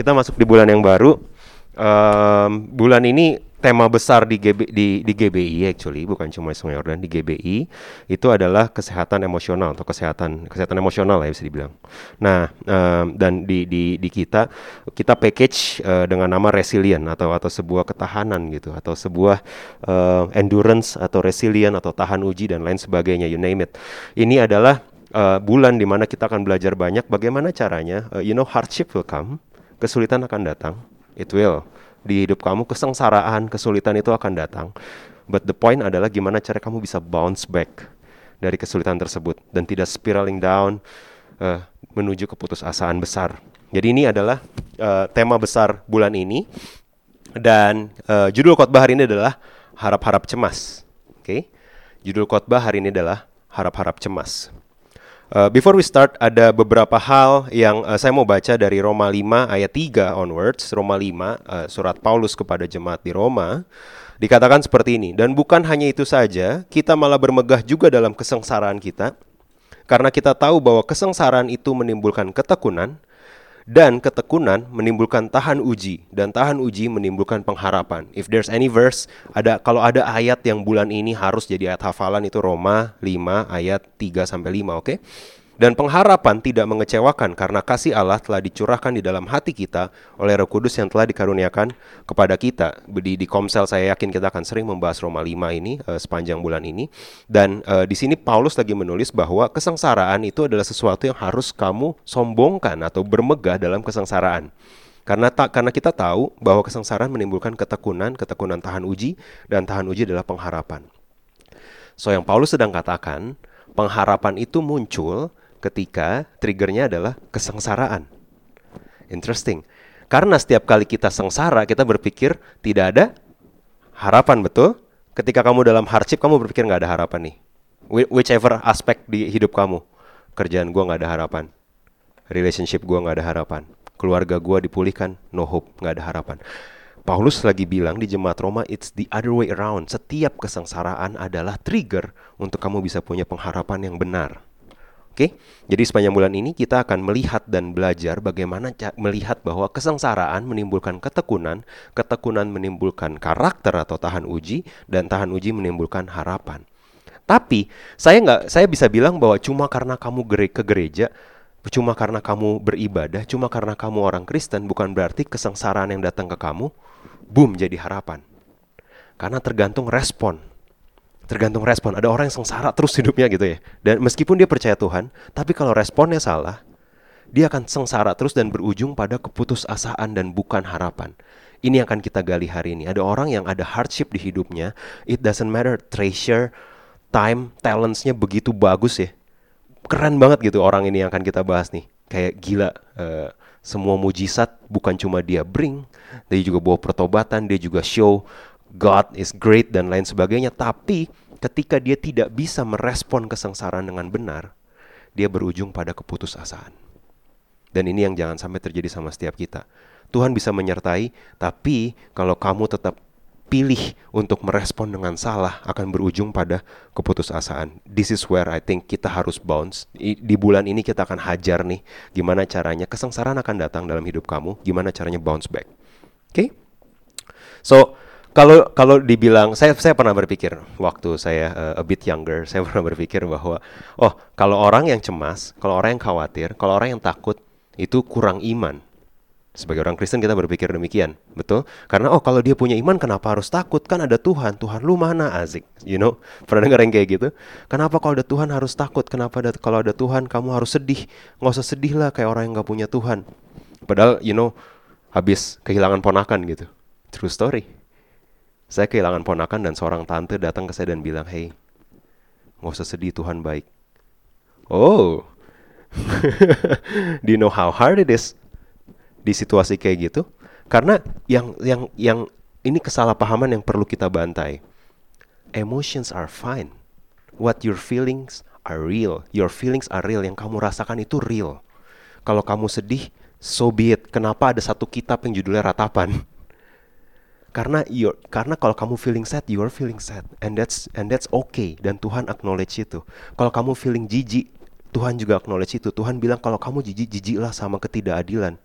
kita masuk di bulan yang baru. Um, bulan ini tema besar di, GB, di, di GBI actually bukan cuma Sungai Yordan di GBI itu adalah kesehatan emosional atau kesehatan kesehatan emosional lah ya bisa dibilang. Nah um, dan di, di di kita kita package uh, dengan nama resilient atau atau sebuah ketahanan gitu atau sebuah uh, endurance atau resilient atau tahan uji dan lain sebagainya you name it. Ini adalah uh, bulan di mana kita akan belajar banyak bagaimana caranya uh, you know hardship will come kesulitan akan datang. It will. Di hidup kamu kesengsaraan kesulitan itu akan datang. But the point adalah gimana cara kamu bisa bounce back dari kesulitan tersebut dan tidak spiraling down uh, menuju keputusasaan besar. Jadi ini adalah uh, tema besar bulan ini. Dan uh, judul khotbah hari ini adalah harap-harap cemas. Oke? Okay? judul khotbah hari ini adalah harap-harap cemas Uh, before we start, ada beberapa hal yang uh, saya mau baca dari Roma 5 ayat 3 onwards. Roma 5, uh, surat Paulus kepada jemaat di Roma. Dikatakan seperti ini, dan bukan hanya itu saja, kita malah bermegah juga dalam kesengsaraan kita, karena kita tahu bahwa kesengsaraan itu menimbulkan ketekunan, dan ketekunan menimbulkan tahan uji dan tahan uji menimbulkan pengharapan. If there's any verse ada kalau ada ayat yang bulan ini harus jadi ayat hafalan itu Roma 5 ayat 3 sampai 5, oke? Okay? Dan pengharapan tidak mengecewakan karena kasih Allah telah dicurahkan di dalam hati kita oleh Roh Kudus yang telah dikaruniakan kepada kita. Di, di Komsel saya yakin kita akan sering membahas Roma 5 ini uh, sepanjang bulan ini. Dan uh, di sini Paulus lagi menulis bahwa kesengsaraan itu adalah sesuatu yang harus kamu sombongkan atau bermegah dalam kesengsaraan. Karena tak karena kita tahu bahwa kesengsaraan menimbulkan ketekunan, ketekunan tahan uji dan tahan uji adalah pengharapan. So yang Paulus sedang katakan, pengharapan itu muncul ketika triggernya adalah kesengsaraan. Interesting. Karena setiap kali kita sengsara, kita berpikir tidak ada harapan, betul? Ketika kamu dalam hardship, kamu berpikir nggak ada harapan nih. Whichever aspek di hidup kamu. Kerjaan gue nggak ada harapan. Relationship gue nggak ada harapan. Keluarga gue dipulihkan, no hope, nggak ada harapan. Paulus lagi bilang di jemaat Roma, it's the other way around. Setiap kesengsaraan adalah trigger untuk kamu bisa punya pengharapan yang benar. Oke, jadi sepanjang bulan ini kita akan melihat dan belajar bagaimana melihat bahwa kesengsaraan menimbulkan ketekunan, ketekunan menimbulkan karakter atau tahan uji, dan tahan uji menimbulkan harapan. Tapi saya nggak, saya bisa bilang bahwa cuma karena kamu ke gereja, cuma karena kamu beribadah, cuma karena kamu orang Kristen, bukan berarti kesengsaraan yang datang ke kamu, boom jadi harapan. Karena tergantung respon tergantung respon. Ada orang yang sengsara terus hidupnya gitu ya. Dan meskipun dia percaya Tuhan, tapi kalau responnya salah, dia akan sengsara terus dan berujung pada keputusasaan dan bukan harapan. Ini yang akan kita gali hari ini. Ada orang yang ada hardship di hidupnya, it doesn't matter treasure, time, talentsnya begitu bagus ya. Keren banget gitu orang ini yang akan kita bahas nih. Kayak gila, uh, semua mujizat bukan cuma dia bring, dia juga bawa pertobatan, dia juga show God is great dan lain sebagainya. Tapi ketika dia tidak bisa merespon kesengsaraan dengan benar, dia berujung pada keputusasaan. Dan ini yang jangan sampai terjadi sama setiap kita. Tuhan bisa menyertai, tapi kalau kamu tetap pilih untuk merespon dengan salah akan berujung pada keputusasaan. This is where I think kita harus bounce. Di bulan ini kita akan hajar nih gimana caranya kesengsaraan akan datang dalam hidup kamu, gimana caranya bounce back. Oke? Okay? So, kalau kalau dibilang saya saya pernah berpikir waktu saya uh, a bit younger saya pernah berpikir bahwa oh kalau orang yang cemas kalau orang yang khawatir kalau orang yang takut itu kurang iman. Sebagai orang Kristen kita berpikir demikian betul? Karena oh kalau dia punya iman kenapa harus takut? Kan ada Tuhan Tuhan lu mana azik? You know? Pernah dengar yang kayak gitu? Kenapa kalau ada Tuhan harus takut? Kenapa ada, kalau ada Tuhan kamu harus sedih? Nggak usah sedih lah kayak orang yang nggak punya Tuhan. Padahal you know habis kehilangan ponakan gitu. True story saya kehilangan ponakan dan seorang tante datang ke saya dan bilang, Hey, nggak usah sedih, Tuhan baik. Oh, do you know how hard it is di situasi kayak gitu? Karena yang yang yang ini kesalahpahaman yang perlu kita bantai. Emotions are fine. What your feelings are real. Your feelings are real. Yang kamu rasakan itu real. Kalau kamu sedih, so be it. Kenapa ada satu kitab yang judulnya ratapan? Karena you karena kalau kamu feeling sad you are feeling sad and that's and that's okay dan Tuhan acknowledge itu kalau kamu feeling jijik Tuhan juga acknowledge itu. Tuhan bilang kalau kamu jijik, jijiklah sama ketidakadilan.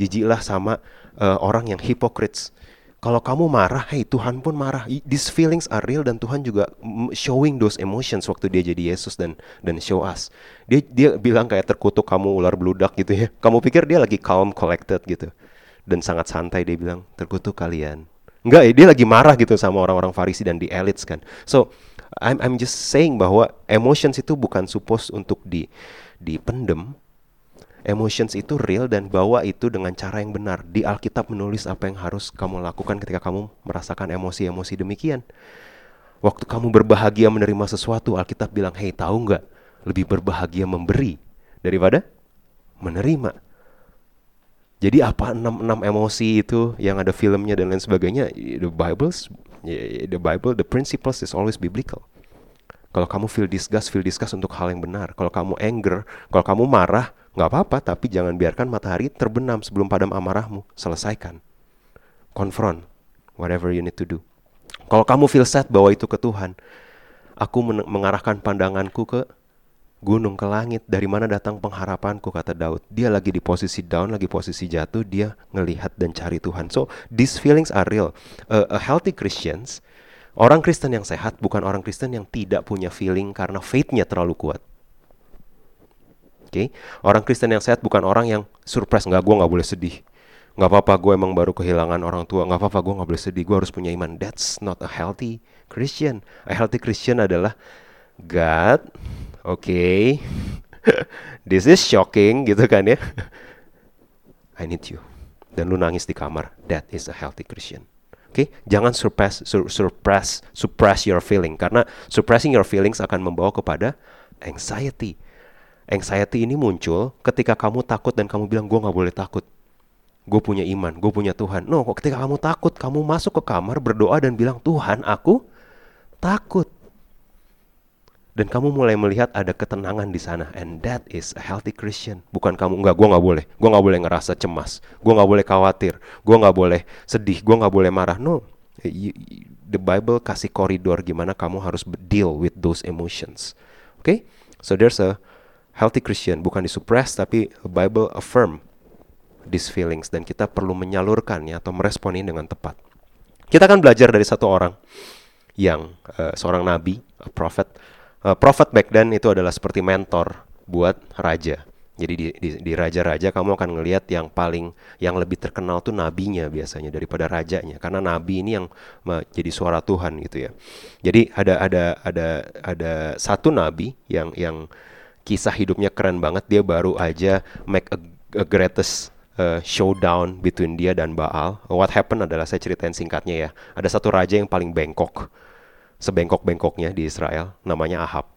Jijiklah sama uh, orang yang hypocrites. Kalau kamu marah, hey Tuhan pun marah. These feelings are real dan Tuhan juga showing those emotions waktu dia jadi Yesus dan dan show us. Dia dia bilang kayak terkutuk kamu ular beludak gitu ya. Kamu pikir dia lagi calm, collected gitu. Dan sangat santai dia bilang terkutuk kalian. Enggak, ya, dia lagi marah gitu sama orang-orang Farisi dan di elites kan. So I'm I'm just saying bahwa emotions itu bukan supposed untuk di dipendem. Emotions itu real dan bawa itu dengan cara yang benar. Di Alkitab menulis apa yang harus kamu lakukan ketika kamu merasakan emosi-emosi demikian. Waktu kamu berbahagia menerima sesuatu, Alkitab bilang, "Hei, tahu nggak? Lebih berbahagia memberi daripada menerima." Jadi apa enam enam emosi itu yang ada filmnya dan lain sebagainya? The Bible's the Bible, the principles is always biblical. Kalau kamu feel disgust, feel disgust untuk hal yang benar. Kalau kamu anger, kalau kamu marah, nggak apa-apa, tapi jangan biarkan matahari terbenam sebelum padam amarahmu. Selesaikan. Confront whatever you need to do. Kalau kamu feel sad, bawa itu ke Tuhan. Aku mengarahkan pandanganku ke gunung ke langit dari mana datang pengharapanku kata Daud. Dia lagi di posisi down lagi posisi jatuh dia ngelihat dan cari Tuhan. So these feelings are real. A, a healthy Christians orang Kristen yang sehat bukan orang Kristen yang tidak punya feeling karena faithnya terlalu kuat. Oke okay? orang Kristen yang sehat bukan orang yang surprise nggak gue nggak boleh sedih. Nggak apa-apa gue emang baru kehilangan orang tua. Nggak apa-apa gue nggak boleh sedih. Gue harus punya iman. That's not a healthy Christian. A healthy Christian adalah God oke. Okay. this is shocking gitu kan ya. I need you. Dan lu nangis di kamar. That is a healthy Christian. Oke okay? jangan suppress sur suppress suppress your feeling. Karena suppressing your feelings akan membawa kepada anxiety. Anxiety ini muncul ketika kamu takut dan kamu bilang gue nggak boleh takut. Gue punya iman, gue punya Tuhan. No, ketika kamu takut, kamu masuk ke kamar berdoa dan bilang, Tuhan, aku takut dan kamu mulai melihat ada ketenangan di sana. And that is a healthy Christian. Bukan kamu nggak gue nggak boleh. Gue nggak boleh ngerasa cemas. Gue nggak boleh khawatir. Gue nggak boleh sedih. Gue nggak boleh marah. No. The Bible kasih koridor gimana kamu harus deal with those emotions. Oke okay? so there's a healthy Christian. Bukan disuppress tapi the Bible affirm these feelings. Dan kita perlu menyalurkannya atau meresponi dengan tepat. Kita akan belajar dari satu orang yang uh, seorang nabi, a prophet, uh, prophet back then itu adalah seperti mentor buat raja. Jadi di, di, di raja-raja kamu akan ngelihat yang paling yang lebih terkenal tuh nabinya biasanya daripada rajanya karena nabi ini yang jadi suara Tuhan gitu ya. Jadi ada ada ada ada satu nabi yang yang kisah hidupnya keren banget dia baru aja make a, a greatest uh, showdown between dia dan Baal. What happened adalah saya ceritain singkatnya ya. Ada satu raja yang paling bengkok sebengkok-bengkoknya di Israel namanya Ahab.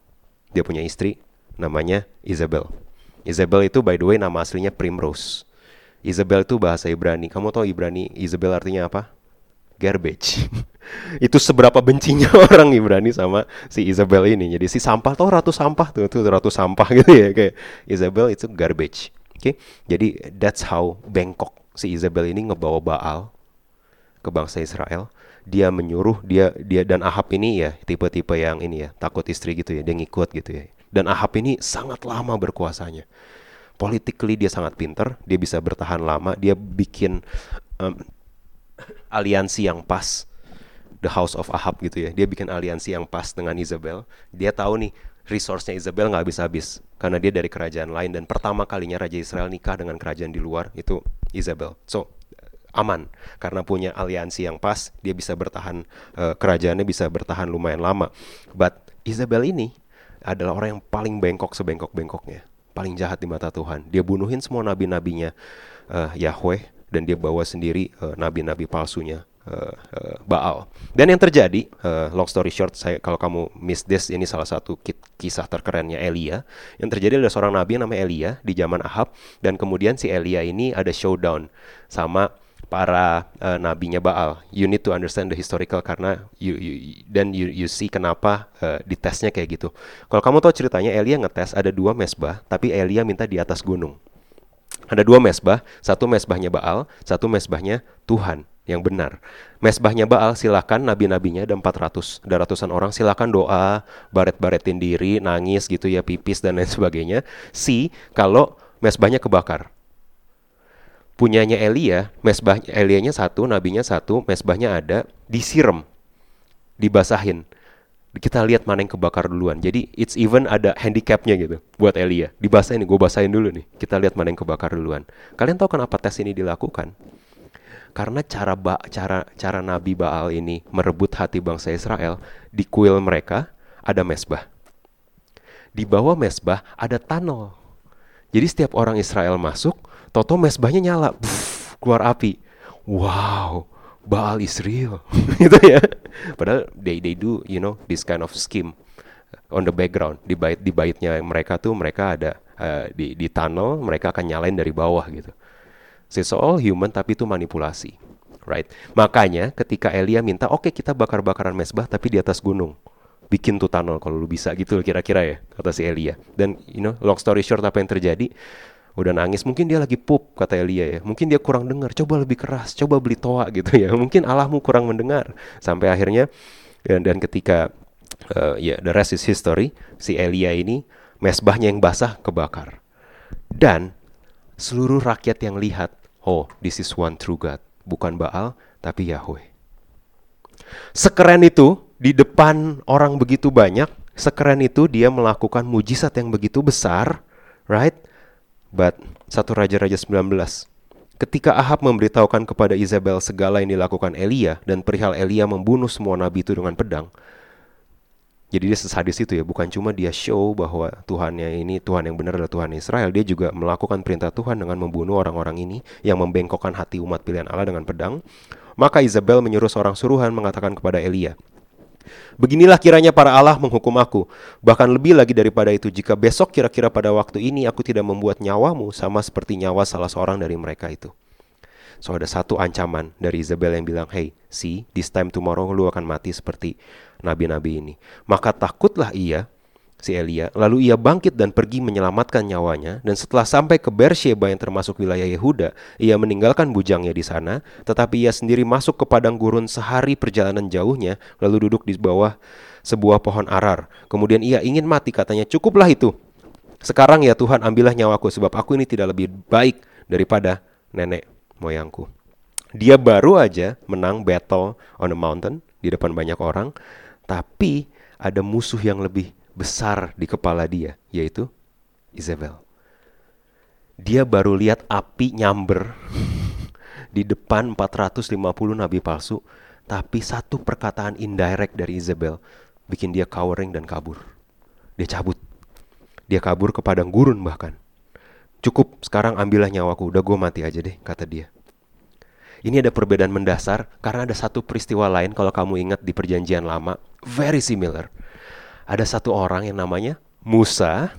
Dia punya istri namanya Isabel. Isabel itu by the way nama aslinya Primrose. Isabel itu bahasa Ibrani. Kamu tahu Ibrani Isabel artinya apa? Garbage. itu seberapa bencinya orang Ibrani sama si Isabel ini. Jadi si sampah tuh ratu sampah tuh, tuh ratu sampah gitu ya kayak Isabel itu garbage. Oke. Okay? Jadi that's how bengkok si Isabel ini ngebawa Baal ke bangsa Israel dia menyuruh dia dia dan Ahab ini ya tipe-tipe yang ini ya takut istri gitu ya dia ngikut gitu ya. Dan Ahab ini sangat lama berkuasanya. Politically dia sangat pinter dia bisa bertahan lama dia bikin um, aliansi yang pas the house of Ahab gitu ya. Dia bikin aliansi yang pas dengan Isabel. Dia tahu nih resource-nya Isabel nggak habis-habis karena dia dari kerajaan lain dan pertama kalinya Raja Israel nikah dengan kerajaan di luar itu Isabel. So aman. Karena punya aliansi yang pas dia bisa bertahan uh, kerajaannya bisa bertahan lumayan lama. But Isabel ini adalah orang yang paling bengkok sebengkok-bengkoknya. Paling jahat di mata Tuhan. Dia bunuhin semua nabi-nabinya uh, Yahweh dan dia bawa sendiri uh, nabi-nabi palsunya uh, uh, Baal. Dan yang terjadi, uh, long story short, saya kalau kamu miss this, ini salah satu kisah terkerennya Elia. Yang terjadi ada seorang nabi yang namanya Elia di zaman Ahab, dan kemudian si Elia ini ada showdown sama para uh, nabinya Baal. You need to understand the historical karena you, you dan you, you see kenapa uh, ditesnya kayak gitu. Kalau kamu tahu ceritanya Elia ngetes ada dua mesbah, tapi Elia minta di atas gunung. Ada dua mesbah, satu mesbahnya Baal, satu mesbahnya Tuhan yang benar. Mesbahnya Baal silakan nabi-nabinya ada 400, ada ratusan orang silakan doa, baret-baretin diri, nangis gitu ya, pipis dan lain sebagainya. Si kalau mesbahnya kebakar. Punyanya Elia, mesbahnya Elianya satu, nabinya satu, mesbahnya ada, disiram, dibasahin. Kita lihat mana yang kebakar duluan. Jadi it's even ada handicapnya gitu buat Elia. Dibasahin, gue basahin dulu nih. Kita lihat mana yang kebakar duluan. Kalian tahu kenapa tes ini dilakukan? Karena cara ba cara cara Nabi Baal ini merebut hati bangsa Israel di kuil mereka ada mesbah. Di bawah mesbah ada tunnel. Jadi setiap orang Israel masuk, toto mesbahnya nyala, Buff, keluar api. Wow, Baal is real, gitu ya. Padahal they they do you know this kind of scheme on the background di bait di baitnya mereka tuh mereka ada uh, di di tunnel mereka akan nyalain dari bawah gitu. It's all human tapi itu manipulasi. Right? Makanya ketika Elia minta, oke okay, kita bakar-bakaran mesbah tapi di atas gunung. Bikin tuh tunnel kalau lu bisa gitu kira-kira ya, kata si Elia. Dan you know, long story short apa yang terjadi? Udah nangis, mungkin dia lagi pup kata Elia ya. Mungkin dia kurang dengar, coba lebih keras, coba beli toa gitu ya. Mungkin Allahmu kurang mendengar. Sampai akhirnya dan, dan ketika uh, ya yeah, the rest is history, si Elia ini mesbahnya yang basah kebakar. Dan seluruh rakyat yang lihat Oh, this is one true God. Bukan Baal, tapi Yahweh. Sekeren itu, di depan orang begitu banyak, sekeren itu dia melakukan mujizat yang begitu besar, right? But, satu Raja-Raja 19. Ketika Ahab memberitahukan kepada Isabel segala yang dilakukan Elia dan perihal Elia membunuh semua nabi itu dengan pedang, jadi dia sesadis itu ya, bukan cuma dia show bahwa Tuhannya ini Tuhan yang benar adalah Tuhan Israel, dia juga melakukan perintah Tuhan dengan membunuh orang-orang ini yang membengkokkan hati umat pilihan Allah dengan pedang. Maka Isabel menyuruh seorang suruhan mengatakan kepada Elia, Beginilah kiranya para Allah menghukum aku. Bahkan lebih lagi daripada itu, jika besok kira-kira pada waktu ini aku tidak membuat nyawamu sama seperti nyawa salah seorang dari mereka itu. So ada satu ancaman dari Isabel yang bilang, Hey, see, this time tomorrow lu akan mati seperti nabi-nabi ini. Maka takutlah ia, si Elia, lalu ia bangkit dan pergi menyelamatkan nyawanya, dan setelah sampai ke Bersheba yang termasuk wilayah Yehuda, ia meninggalkan bujangnya di sana, tetapi ia sendiri masuk ke padang gurun sehari perjalanan jauhnya, lalu duduk di bawah sebuah pohon arar. Kemudian ia ingin mati, katanya, cukuplah itu. Sekarang ya Tuhan ambillah nyawaku, sebab aku ini tidak lebih baik daripada nenek moyangku. Dia baru aja menang battle on a mountain di depan banyak orang, tapi ada musuh yang lebih besar di kepala dia, yaitu Isabel. Dia baru lihat api nyamber di depan 450 nabi palsu, tapi satu perkataan indirect dari Isabel bikin dia cowering dan kabur. Dia cabut. Dia kabur ke padang gurun bahkan. Cukup, sekarang ambillah nyawaku, udah gue mati aja deh, kata dia. Ini ada perbedaan mendasar karena ada satu peristiwa lain kalau kamu ingat di perjanjian lama, very similar. Ada satu orang yang namanya Musa,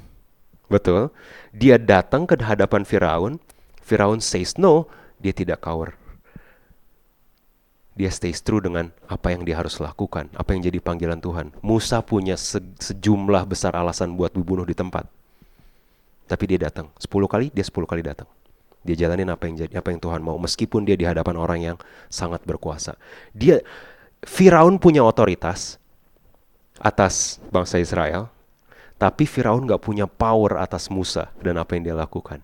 betul. Dia datang ke hadapan Firaun, Firaun says no, dia tidak cower. Dia stays true dengan apa yang dia harus lakukan, apa yang jadi panggilan Tuhan. Musa punya se sejumlah besar alasan buat dibunuh di tempat. Tapi dia datang. sepuluh kali, dia sepuluh kali datang. Dia jalanin apa yang jadi apa yang Tuhan mau meskipun dia di hadapan orang yang sangat berkuasa. Dia Firaun punya otoritas atas bangsa Israel, tapi Firaun nggak punya power atas Musa dan apa yang dia lakukan.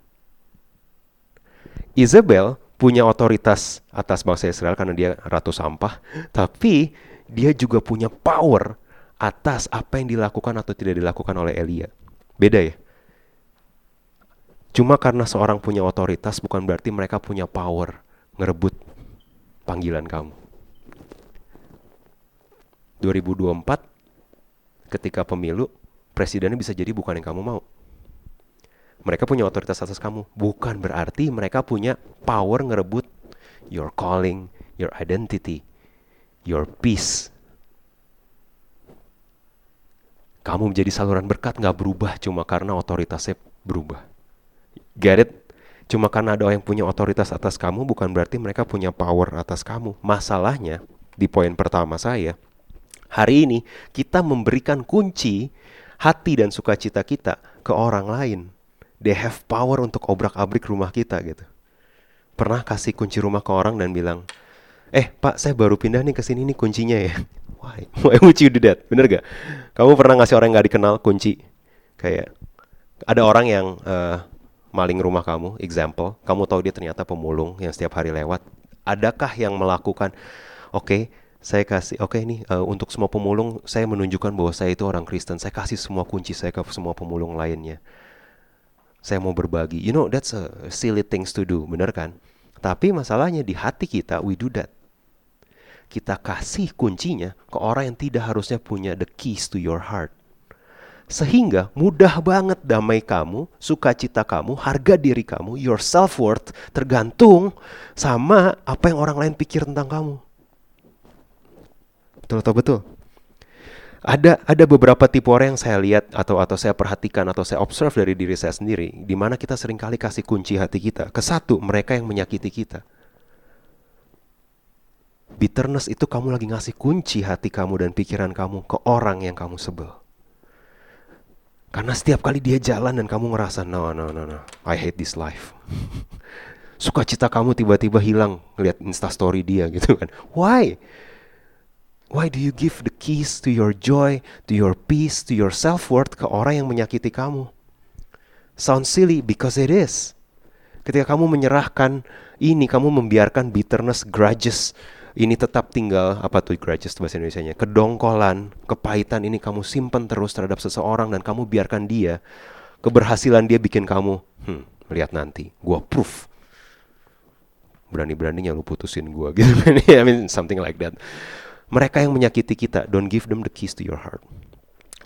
Isabel punya otoritas atas bangsa Israel karena dia ratu sampah, tapi dia juga punya power atas apa yang dilakukan atau tidak dilakukan oleh Elia. Beda ya? Cuma karena seorang punya otoritas bukan berarti mereka punya power ngerebut panggilan kamu. 2024 ketika pemilu presidennya bisa jadi bukan yang kamu mau. Mereka punya otoritas atas kamu, bukan berarti mereka punya power ngerebut your calling, your identity, your peace. Kamu menjadi saluran berkat nggak berubah cuma karena otoritasnya berubah. Get it? Cuma karena ada yang punya otoritas atas kamu bukan berarti mereka punya power atas kamu. Masalahnya di poin pertama saya, hari ini kita memberikan kunci hati dan sukacita kita ke orang lain. They have power untuk obrak-abrik rumah kita gitu. Pernah kasih kunci rumah ke orang dan bilang, Eh, Pak, saya baru pindah nih ke sini nih kuncinya ya. Why? Why would you do that? Bener gak? Kamu pernah ngasih orang yang gak dikenal kunci? Kayak ada orang yang uh, maling rumah kamu, example, kamu tahu dia ternyata pemulung yang setiap hari lewat. Adakah yang melakukan, oke, okay, saya kasih, oke okay, nih uh, untuk semua pemulung, saya menunjukkan bahwa saya itu orang Kristen. Saya kasih semua kunci saya ke semua pemulung lainnya. Saya mau berbagi. You know, that's a silly things to do, bener kan? Tapi masalahnya di hati kita, we do that. Kita kasih kuncinya ke orang yang tidak harusnya punya the keys to your heart. Sehingga mudah banget damai kamu, sukacita kamu, harga diri kamu, your self-worth tergantung sama apa yang orang lain pikir tentang kamu. Betul atau betul? Ada ada beberapa tipe orang yang saya lihat atau atau saya perhatikan atau saya observe dari diri saya sendiri di mana kita sering kali kasih kunci hati kita ke satu mereka yang menyakiti kita. Bitterness itu kamu lagi ngasih kunci hati kamu dan pikiran kamu ke orang yang kamu sebel. Karena setiap kali dia jalan dan kamu ngerasa no no no no, I hate this life. Sukacita kamu tiba-tiba hilang ngeliat instastory dia gitu kan. Why? Why do you give the keys to your joy, to your peace, to your self-worth ke orang yang menyakiti kamu? Sounds silly because it is. Ketika kamu menyerahkan ini, kamu membiarkan bitterness, grudges, ini tetap tinggal apa tuh grudges bahasa Indonesia-nya kedongkolan kepahitan ini kamu simpan terus terhadap seseorang dan kamu biarkan dia keberhasilan dia bikin kamu hmm, lihat nanti gua proof berani-beraninya lu putusin gua gitu kan I mean something like that mereka yang menyakiti kita don't give them the keys to your heart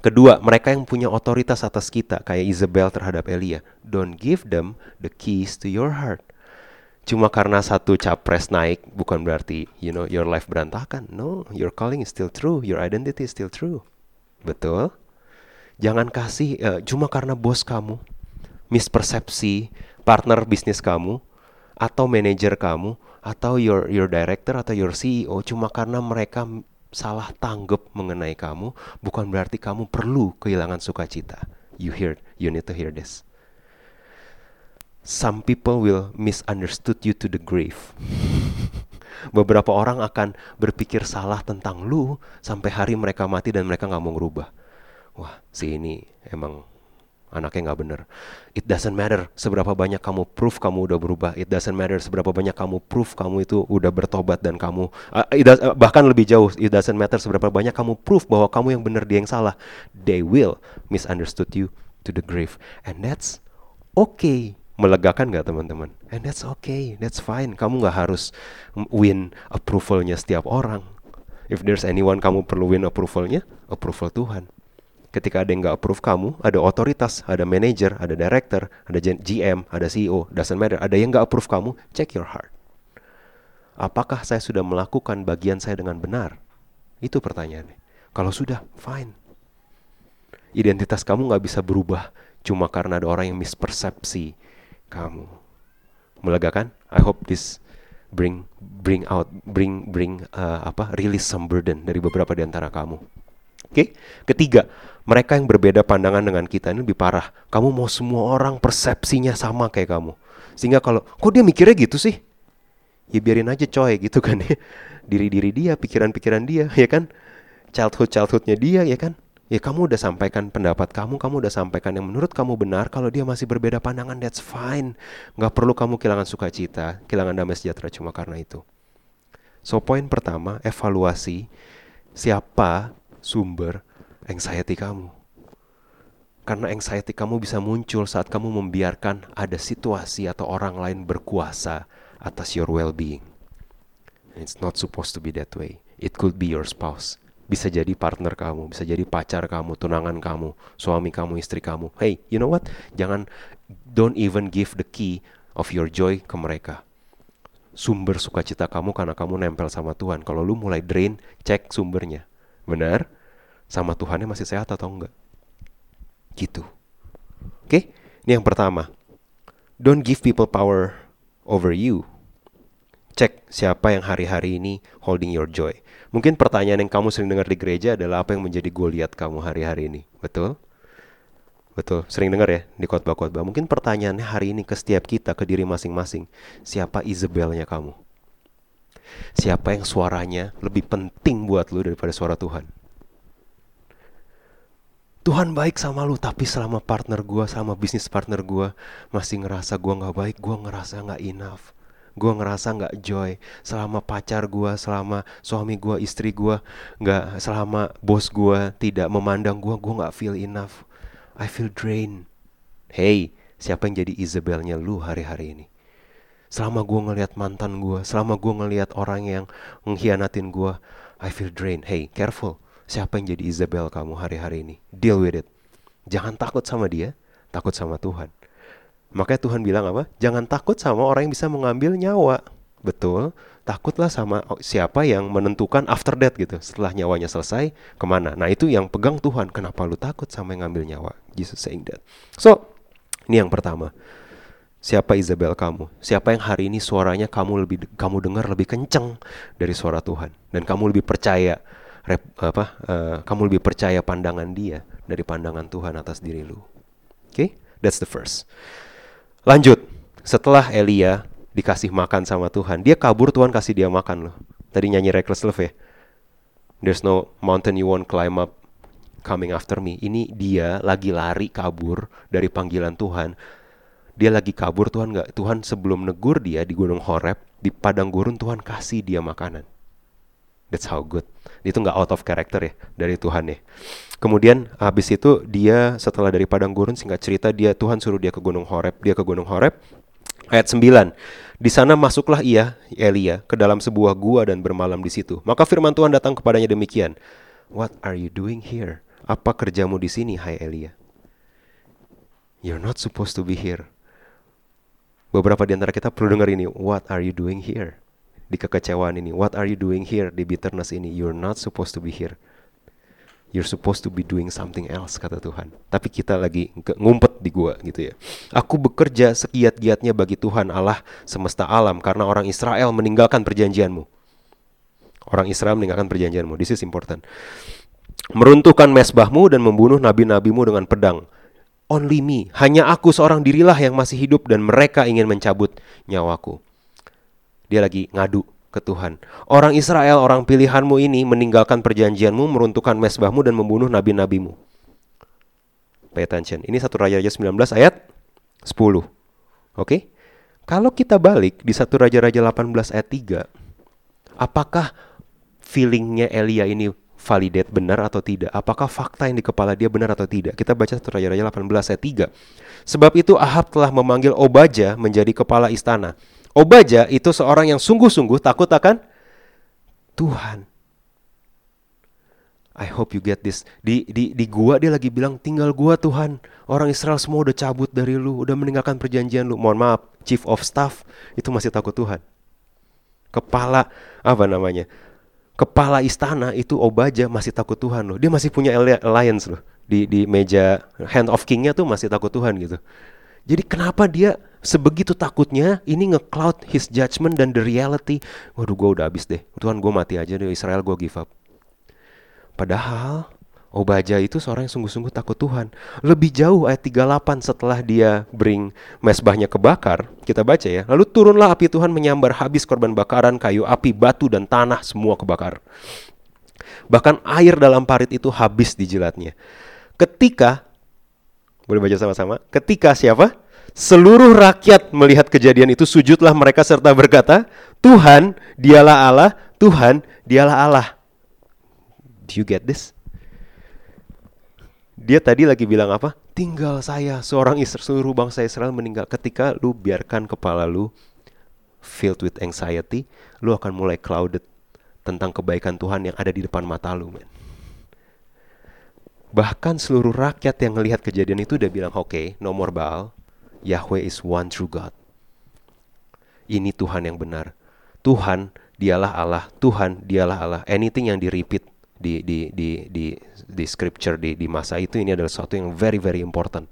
Kedua, mereka yang punya otoritas atas kita, kayak Isabel terhadap Elia. Don't give them the keys to your heart cuma karena satu capres naik bukan berarti you know your life berantakan. No, your calling is still true, your identity is still true. Betul? Jangan kasih uh, cuma karena bos kamu mispersepsi partner bisnis kamu atau manajer kamu atau your your director atau your CEO cuma karena mereka salah tanggap mengenai kamu bukan berarti kamu perlu kehilangan sukacita. You hear, you need to hear this some people will misunderstood you to the grave. Beberapa orang akan berpikir salah tentang lu sampai hari mereka mati dan mereka nggak mau ngerubah. Wah, si ini emang anaknya nggak bener. It doesn't matter seberapa banyak kamu proof kamu udah berubah. It doesn't matter seberapa banyak kamu proof kamu itu udah bertobat dan kamu uh, does, uh, bahkan lebih jauh. It doesn't matter seberapa banyak kamu proof bahwa kamu yang benar dia yang salah. They will misunderstood you to the grave, and that's okay melegakan nggak teman-teman? And that's okay, that's fine. Kamu nggak harus win approvalnya setiap orang. If there's anyone kamu perlu win approvalnya, approval Tuhan. Ketika ada yang nggak approve kamu, ada otoritas, ada manager, ada director, ada GM, ada CEO, doesn't matter. Ada yang nggak approve kamu, check your heart. Apakah saya sudah melakukan bagian saya dengan benar? Itu pertanyaannya. Kalau sudah, fine. Identitas kamu nggak bisa berubah cuma karena ada orang yang mispersepsi kamu. Melegakan? I hope this bring bring out bring bring uh, apa release some burden dari beberapa di antara kamu. Oke, okay? ketiga, mereka yang berbeda pandangan dengan kita ini lebih parah. Kamu mau semua orang persepsinya sama kayak kamu. Sehingga kalau, kok dia mikirnya gitu sih? Ya biarin aja coy gitu kan ya. Diri-diri dia, pikiran-pikiran dia, ya kan? Childhood-childhoodnya dia, ya kan? Ya kamu udah sampaikan pendapat kamu, kamu udah sampaikan yang menurut kamu benar. Kalau dia masih berbeda pandangan, that's fine. Gak perlu kamu kehilangan sukacita, kehilangan damai sejahtera cuma karena itu. So poin pertama, evaluasi siapa sumber anxiety kamu. Karena anxiety kamu bisa muncul saat kamu membiarkan ada situasi atau orang lain berkuasa atas your well-being. It's not supposed to be that way. It could be your spouse bisa jadi partner kamu, bisa jadi pacar kamu, tunangan kamu, suami kamu, istri kamu. Hey, you know what? Jangan don't even give the key of your joy ke mereka. Sumber sukacita kamu karena kamu nempel sama Tuhan. Kalau lu mulai drain, cek sumbernya. Benar? Sama Tuhannya masih sehat atau enggak? Gitu. Oke? Okay? Ini yang pertama. Don't give people power over you. Cek siapa yang hari-hari ini holding your joy. Mungkin pertanyaan yang kamu sering dengar di gereja adalah apa yang menjadi goliat kamu hari-hari ini. Betul? Betul, sering dengar ya di khotbah-khotbah. Mungkin pertanyaannya hari ini ke setiap kita, ke diri masing-masing. Siapa Isabelnya kamu? Siapa yang suaranya lebih penting buat lu daripada suara Tuhan? Tuhan baik sama lu, tapi selama partner gua, sama bisnis partner gua masih ngerasa gua nggak baik, gua ngerasa nggak enough gue ngerasa nggak joy. Selama pacar gue selama suami gue istri gue nggak selama bos gue tidak memandang gue gue nggak feel enough. I feel drained. Hey siapa yang jadi Isabelnya lu hari-hari ini selama gue ngelihat mantan gue selama gue ngelihat orang yang mengkhianatin gue I feel drained hey careful siapa yang jadi Isabel kamu hari-hari ini deal with it jangan takut sama dia takut sama Tuhan Makanya Tuhan bilang apa? Jangan takut sama orang yang bisa mengambil nyawa. Betul, takutlah sama siapa yang menentukan after death gitu. Setelah nyawanya selesai, ke mana? Nah itu yang pegang Tuhan. Kenapa lu takut sama yang ngambil nyawa? Jesus saying that. So, ini yang pertama. Siapa Isabel kamu? Siapa yang hari ini suaranya kamu lebih kamu dengar lebih kenceng dari suara Tuhan dan kamu lebih percaya rep, apa? Uh, kamu lebih percaya pandangan Dia dari pandangan Tuhan atas diri lu. Oke, okay? that's the first. Lanjut, setelah Elia dikasih makan sama Tuhan, dia kabur Tuhan kasih dia makan loh. Tadi nyanyi Reckless Love ya. There's no mountain you won't climb up coming after me. Ini dia lagi lari kabur dari panggilan Tuhan. Dia lagi kabur Tuhan nggak? Tuhan sebelum negur dia di Gunung Horeb, di padang gurun Tuhan kasih dia makanan. That's how good. Itu nggak out of character ya dari Tuhan ya. Kemudian habis itu dia setelah dari padang gurun singkat cerita dia Tuhan suruh dia ke Gunung Horeb. Dia ke Gunung Horeb. Ayat 9. Di sana masuklah ia, Elia, ke dalam sebuah gua dan bermalam di situ. Maka firman Tuhan datang kepadanya demikian. What are you doing here? Apa kerjamu di sini, hai Elia? You're not supposed to be here. Beberapa di antara kita perlu dengar ini. What are you doing here? di kekecewaan ini. What are you doing here di bitterness ini? You're not supposed to be here. You're supposed to be doing something else kata Tuhan. Tapi kita lagi ngumpet di gua gitu ya. Aku bekerja sekiat-giatnya bagi Tuhan Allah semesta alam karena orang Israel meninggalkan perjanjianmu. Orang Israel meninggalkan perjanjianmu. This is important. Meruntuhkan mesbahmu dan membunuh nabi-nabimu dengan pedang. Only me, hanya aku seorang dirilah yang masih hidup dan mereka ingin mencabut nyawaku. Dia lagi ngadu ke Tuhan. Orang Israel, orang pilihanmu ini meninggalkan perjanjianmu, meruntuhkan mesbahmu dan membunuh nabi-nabimu. Pay attention. Ini satu Raja-Raja 19 ayat 10. Oke? Okay? Kalau kita balik di satu Raja-Raja 18 ayat 3, apakah feelingnya Elia ini validate benar atau tidak? Apakah fakta yang di kepala dia benar atau tidak? Kita baca satu Raja-Raja 18 ayat 3. Sebab itu Ahab telah memanggil Obaja menjadi kepala istana. Obaja itu seorang yang sungguh-sungguh takut akan Tuhan. I hope you get this. Di, di, di gua dia lagi bilang tinggal gua Tuhan. Orang Israel semua udah cabut dari lu, udah meninggalkan perjanjian lu. Mohon maaf, chief of staff itu masih takut Tuhan. Kepala apa namanya? Kepala istana itu Obaja masih takut Tuhan loh. Dia masih punya alliance loh. Di di meja hand of kingnya tuh masih takut Tuhan gitu. Jadi kenapa dia sebegitu takutnya ini nge-cloud his judgment dan the reality. Waduh gue udah habis deh. Tuhan gue mati aja deh Israel gue give up. Padahal Obaja itu seorang yang sungguh-sungguh takut Tuhan. Lebih jauh ayat 38 setelah dia bring mesbahnya kebakar, kita baca ya. Lalu turunlah api Tuhan menyambar habis korban bakaran, kayu api, batu, dan tanah semua kebakar. Bahkan air dalam parit itu habis dijilatnya. Ketika, boleh baca sama-sama, ketika siapa? Seluruh rakyat melihat kejadian itu sujudlah mereka serta berkata, Tuhan, dialah Allah, Tuhan, dialah Allah. Do you get this? Dia tadi lagi bilang apa? Tinggal saya, seorang Israel, seluruh bangsa Israel meninggal. Ketika lu biarkan kepala lu filled with anxiety, lu akan mulai clouded tentang kebaikan Tuhan yang ada di depan mata lu, man. Bahkan seluruh rakyat yang melihat kejadian itu udah bilang, oke, okay, no more Baal, Yahweh is one true God. Ini Tuhan yang benar. Tuhan dialah Allah, Tuhan dialah Allah. Anything yang di repeat di di di di di scripture di di masa itu ini adalah sesuatu yang very very important.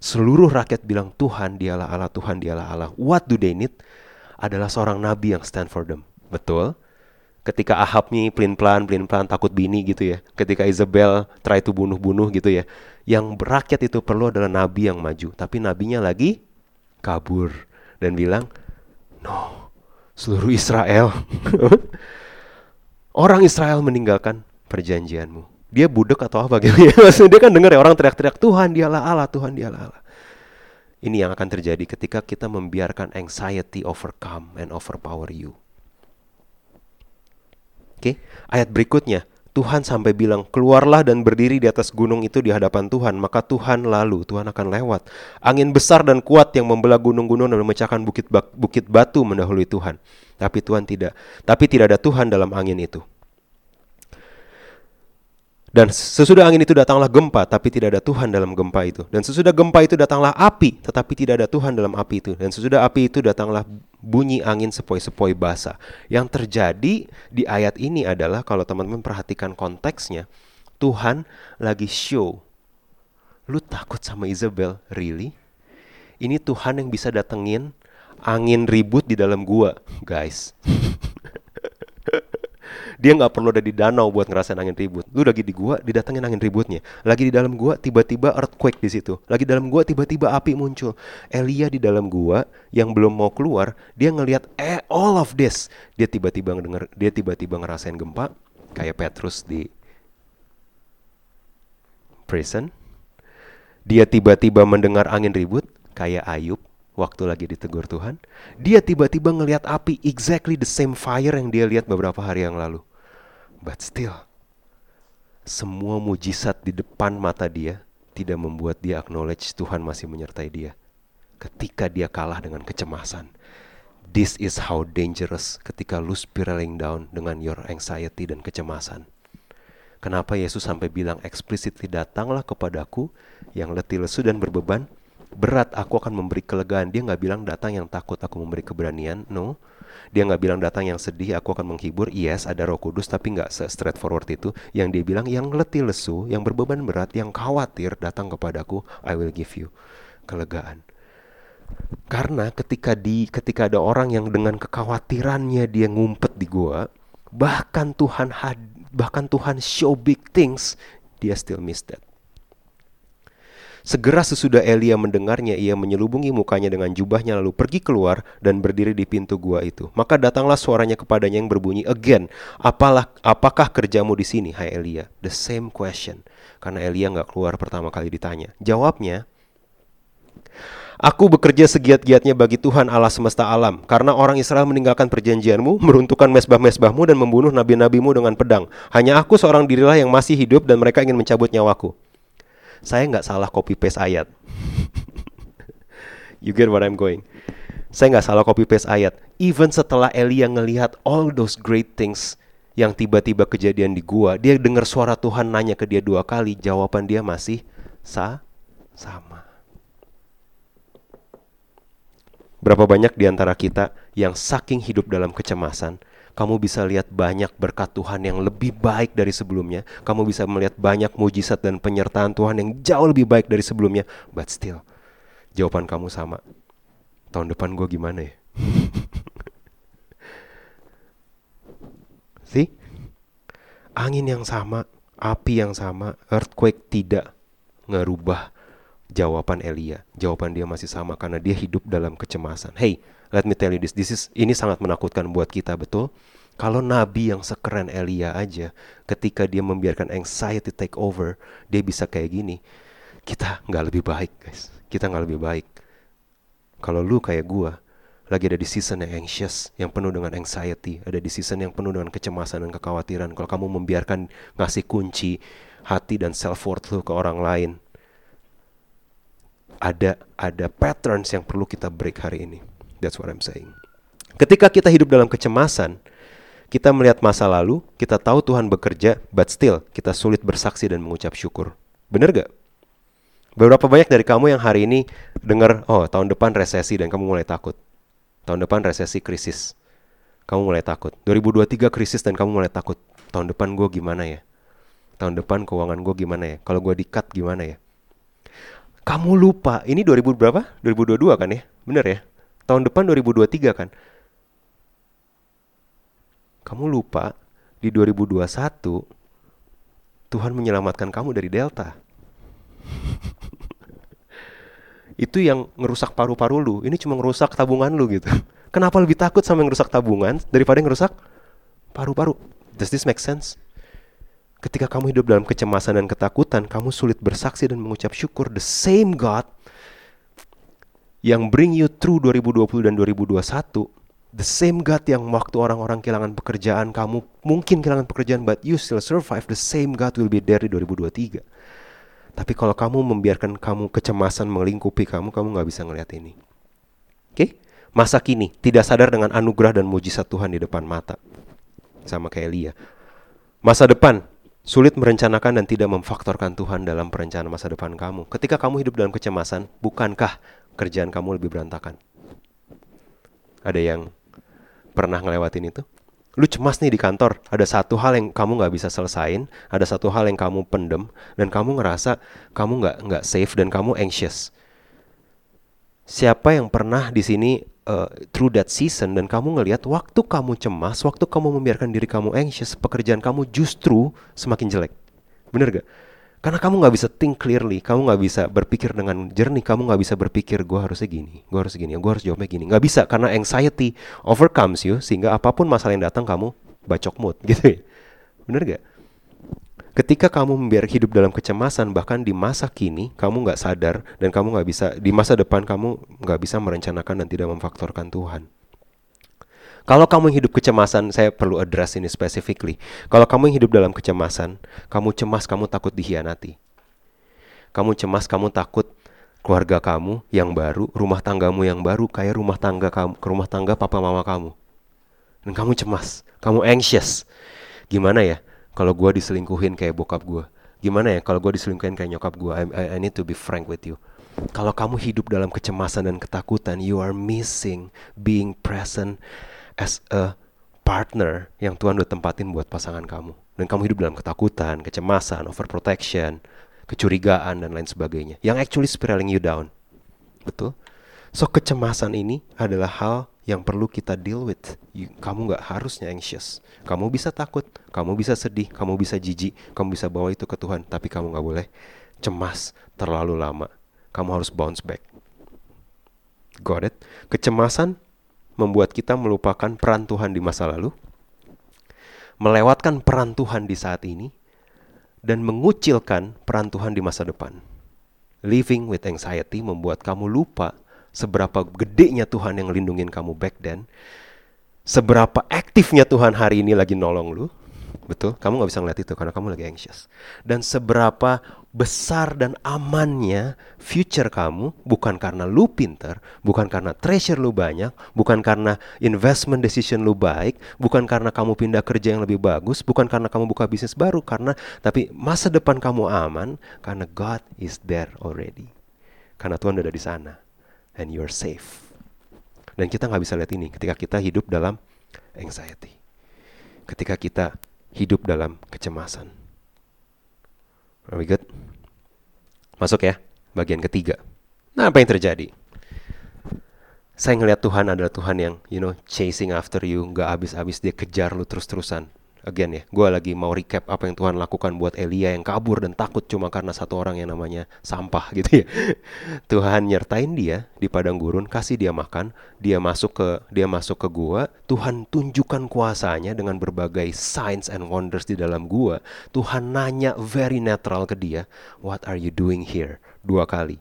Seluruh rakyat bilang Tuhan dialah Allah, Tuhan dialah Allah. What do they need? Adalah seorang nabi yang stand for them. Betul? Ketika Ahab nih pelin-pelan, pelin-pelan takut bini gitu ya. Ketika Isabel try to bunuh-bunuh gitu ya yang rakyat itu perlu adalah nabi yang maju, tapi nabinya lagi kabur dan bilang, "No, seluruh Israel. orang Israel meninggalkan perjanjianmu. Dia budek atau apa gitu. Maksudnya dia kan dengar ya orang teriak-teriak Tuhan dialah Allah, Tuhan dialah Allah. Ini yang akan terjadi ketika kita membiarkan anxiety overcome and overpower you. Oke, okay? ayat berikutnya Tuhan sampai bilang, "Keluarlah dan berdiri di atas gunung itu di hadapan Tuhan." Maka Tuhan lalu, Tuhan akan lewat. Angin besar dan kuat yang membelah gunung-gunung dan memecahkan bukit bukit batu mendahului Tuhan. Tapi Tuhan tidak. Tapi tidak ada Tuhan dalam angin itu. Dan sesudah angin itu datanglah gempa, tapi tidak ada Tuhan dalam gempa itu. Dan sesudah gempa itu datanglah api, tetapi tidak ada Tuhan dalam api itu. Dan sesudah api itu datanglah bunyi angin sepoi-sepoi basah. Yang terjadi di ayat ini adalah kalau teman-teman perhatikan konteksnya, Tuhan lagi show. Lu takut sama Isabel? Really? Ini Tuhan yang bisa datengin angin ribut di dalam gua, guys. dia nggak perlu ada di danau buat ngerasain angin ribut. Lu lagi di gua, didatengin angin ributnya. Lagi di dalam gua, tiba-tiba earthquake di situ. Lagi dalam gua, tiba-tiba api muncul. Elia di dalam gua yang belum mau keluar, dia ngelihat eh all of this. Dia tiba-tiba ngedenger, dia tiba-tiba ngerasain gempa kayak Petrus di prison. Dia tiba-tiba mendengar angin ribut kayak Ayub waktu lagi ditegur Tuhan, dia tiba-tiba ngelihat api exactly the same fire yang dia lihat beberapa hari yang lalu. But still, semua mujizat di depan mata dia tidak membuat dia acknowledge Tuhan masih menyertai dia. Ketika dia kalah dengan kecemasan. This is how dangerous ketika lu spiraling down dengan your anxiety dan kecemasan. Kenapa Yesus sampai bilang explicitly datanglah kepadaku yang letih lesu dan berbeban berat aku akan memberi kelegaan. Dia nggak bilang datang yang takut aku memberi keberanian no. Dia nggak bilang datang yang sedih aku akan menghibur. Yes ada roh kudus tapi nggak se straightforward itu. Yang dia bilang yang letih lesu yang berbeban berat yang khawatir datang kepadaku I will give you kelegaan. Karena ketika di ketika ada orang yang dengan kekhawatirannya dia ngumpet di gua bahkan Tuhan had, bahkan Tuhan show big things dia still miss that Segera sesudah Elia mendengarnya, ia menyelubungi mukanya dengan jubahnya lalu pergi keluar dan berdiri di pintu gua itu. Maka datanglah suaranya kepadanya yang berbunyi, Again, apalah, apakah kerjamu di sini, hai Elia? The same question. Karena Elia nggak keluar pertama kali ditanya. Jawabnya, Aku bekerja segiat-giatnya bagi Tuhan Allah semesta alam, karena orang Israel meninggalkan perjanjianmu, meruntuhkan mesbah-mesbahmu dan membunuh nabi-nabimu dengan pedang. Hanya aku seorang dirilah yang masih hidup dan mereka ingin mencabut nyawaku saya nggak salah copy paste ayat. you get what I'm going? Saya nggak salah copy paste ayat. Even setelah Elia ngelihat all those great things yang tiba-tiba kejadian di gua, dia dengar suara Tuhan nanya ke dia dua kali, jawaban dia masih sa sama. Berapa banyak di antara kita yang saking hidup dalam kecemasan, kamu bisa lihat banyak berkat Tuhan yang lebih baik dari sebelumnya. Kamu bisa melihat banyak mujizat dan penyertaan Tuhan yang jauh lebih baik dari sebelumnya. But still, jawaban kamu sama. Tahun depan gue gimana ya? See? Angin yang sama, api yang sama, earthquake tidak ngerubah jawaban Elia. Jawaban dia masih sama karena dia hidup dalam kecemasan. Hey, let me tell you this. This is ini sangat menakutkan buat kita, betul? Kalau nabi yang sekeren Elia aja, ketika dia membiarkan anxiety take over, dia bisa kayak gini. Kita nggak lebih baik, guys. Kita nggak lebih baik. Kalau lu kayak gua, lagi ada di season yang anxious, yang penuh dengan anxiety, ada di season yang penuh dengan kecemasan dan kekhawatiran. Kalau kamu membiarkan ngasih kunci hati dan self worth lu ke orang lain, ada ada patterns yang perlu kita break hari ini. That's what I'm saying. Ketika kita hidup dalam kecemasan, kita melihat masa lalu, kita tahu Tuhan bekerja, but still kita sulit bersaksi dan mengucap syukur. Bener gak? Beberapa banyak dari kamu yang hari ini dengar, oh tahun depan resesi dan kamu mulai takut. Tahun depan resesi krisis. Kamu mulai takut. 2023 krisis dan kamu mulai takut. Tahun depan gue gimana ya? Tahun depan keuangan gue gimana ya? Kalau gue di-cut gimana ya? Kamu lupa, ini 2000 berapa? 2022 kan ya? Bener ya? Tahun depan 2023 kan? Kamu lupa di 2021 Tuhan menyelamatkan kamu dari delta. Itu yang ngerusak paru-paru lu. Ini cuma ngerusak tabungan lu gitu. Kenapa lebih takut sama yang rusak tabungan daripada yang rusak paru-paru? Does this make sense? Ketika kamu hidup dalam kecemasan dan ketakutan, kamu sulit bersaksi dan mengucap syukur. The same God yang bring you through 2020 dan 2021, the same God yang waktu orang-orang kehilangan pekerjaan, kamu mungkin kehilangan pekerjaan, but you still survive, the same God will be there di 2023. Tapi kalau kamu membiarkan kamu kecemasan melingkupi kamu, kamu nggak bisa ngeliat ini. Oke? Okay? Masa kini tidak sadar dengan anugerah dan mujizat Tuhan di depan mata. Sama kayak Elia. Masa depan Sulit merencanakan dan tidak memfaktorkan Tuhan dalam perencanaan masa depan kamu. Ketika kamu hidup dalam kecemasan, bukankah kerjaan kamu lebih berantakan? Ada yang pernah ngelewatin itu? Lu cemas nih di kantor, ada satu hal yang kamu nggak bisa selesain, ada satu hal yang kamu pendem, dan kamu ngerasa kamu nggak nggak safe dan kamu anxious. Siapa yang pernah di sini uh, through that season dan kamu ngelihat waktu kamu cemas, waktu kamu membiarkan diri kamu anxious, pekerjaan kamu justru semakin jelek. Bener gak? Karena kamu nggak bisa think clearly, kamu nggak bisa berpikir dengan jernih, kamu nggak bisa berpikir gue harusnya gini, gue harus gini, gue harus jawabnya gini. Nggak bisa karena anxiety overcomes you sehingga apa pun masalah yang datang kamu bacok mood gitu ya. Bener gak? Ketika kamu membiarkan hidup dalam kecemasan, bahkan di masa kini kamu nggak sadar dan kamu nggak bisa di masa depan kamu nggak bisa merencanakan dan tidak memfaktorkan Tuhan. Kalau kamu hidup kecemasan, saya perlu address ini specifically. Kalau kamu hidup dalam kecemasan, kamu cemas, kamu takut dihianati. Kamu cemas, kamu takut keluarga kamu yang baru, rumah tanggamu yang baru kayak rumah tangga kamu, ke rumah tangga papa mama kamu. Dan kamu cemas, kamu anxious. Gimana ya? kalau gue diselingkuhin kayak bokap gue gimana ya kalau gue diselingkuhin kayak nyokap gue I, I, I need to be frank with you kalau kamu hidup dalam kecemasan dan ketakutan you are missing being present as a partner yang Tuhan udah tempatin buat pasangan kamu dan kamu hidup dalam ketakutan kecemasan overprotection kecurigaan dan lain sebagainya yang actually spiraling you down betul so kecemasan ini adalah hal yang perlu kita deal with. kamu nggak harusnya anxious. Kamu bisa takut, kamu bisa sedih, kamu bisa jijik, kamu bisa bawa itu ke Tuhan. Tapi kamu nggak boleh cemas terlalu lama. Kamu harus bounce back. Got it? Kecemasan membuat kita melupakan peran Tuhan di masa lalu, melewatkan peran Tuhan di saat ini, dan mengucilkan peran Tuhan di masa depan. Living with anxiety membuat kamu lupa seberapa gedenya Tuhan yang lindungin kamu back then, seberapa aktifnya Tuhan hari ini lagi nolong lu, betul? Kamu nggak bisa ngeliat itu karena kamu lagi anxious. Dan seberapa besar dan amannya future kamu bukan karena lu pinter, bukan karena treasure lu banyak, bukan karena investment decision lu baik, bukan karena kamu pindah kerja yang lebih bagus, bukan karena kamu buka bisnis baru, karena tapi masa depan kamu aman karena God is there already. Karena Tuhan udah ada di sana and you're safe. Dan kita nggak bisa lihat ini ketika kita hidup dalam anxiety. Ketika kita hidup dalam kecemasan. Are we good? Masuk ya, bagian ketiga. Nah, apa yang terjadi? Saya ngelihat Tuhan adalah Tuhan yang, you know, chasing after you, nggak habis-habis dia kejar lu terus-terusan again ya, gue lagi mau recap apa yang Tuhan lakukan buat Elia yang kabur dan takut cuma karena satu orang yang namanya sampah gitu ya. Tuhan nyertain dia di padang gurun, kasih dia makan, dia masuk ke dia masuk ke gua, Tuhan tunjukkan kuasanya dengan berbagai signs and wonders di dalam gua. Tuhan nanya very natural ke dia, "What are you doing here?" dua kali.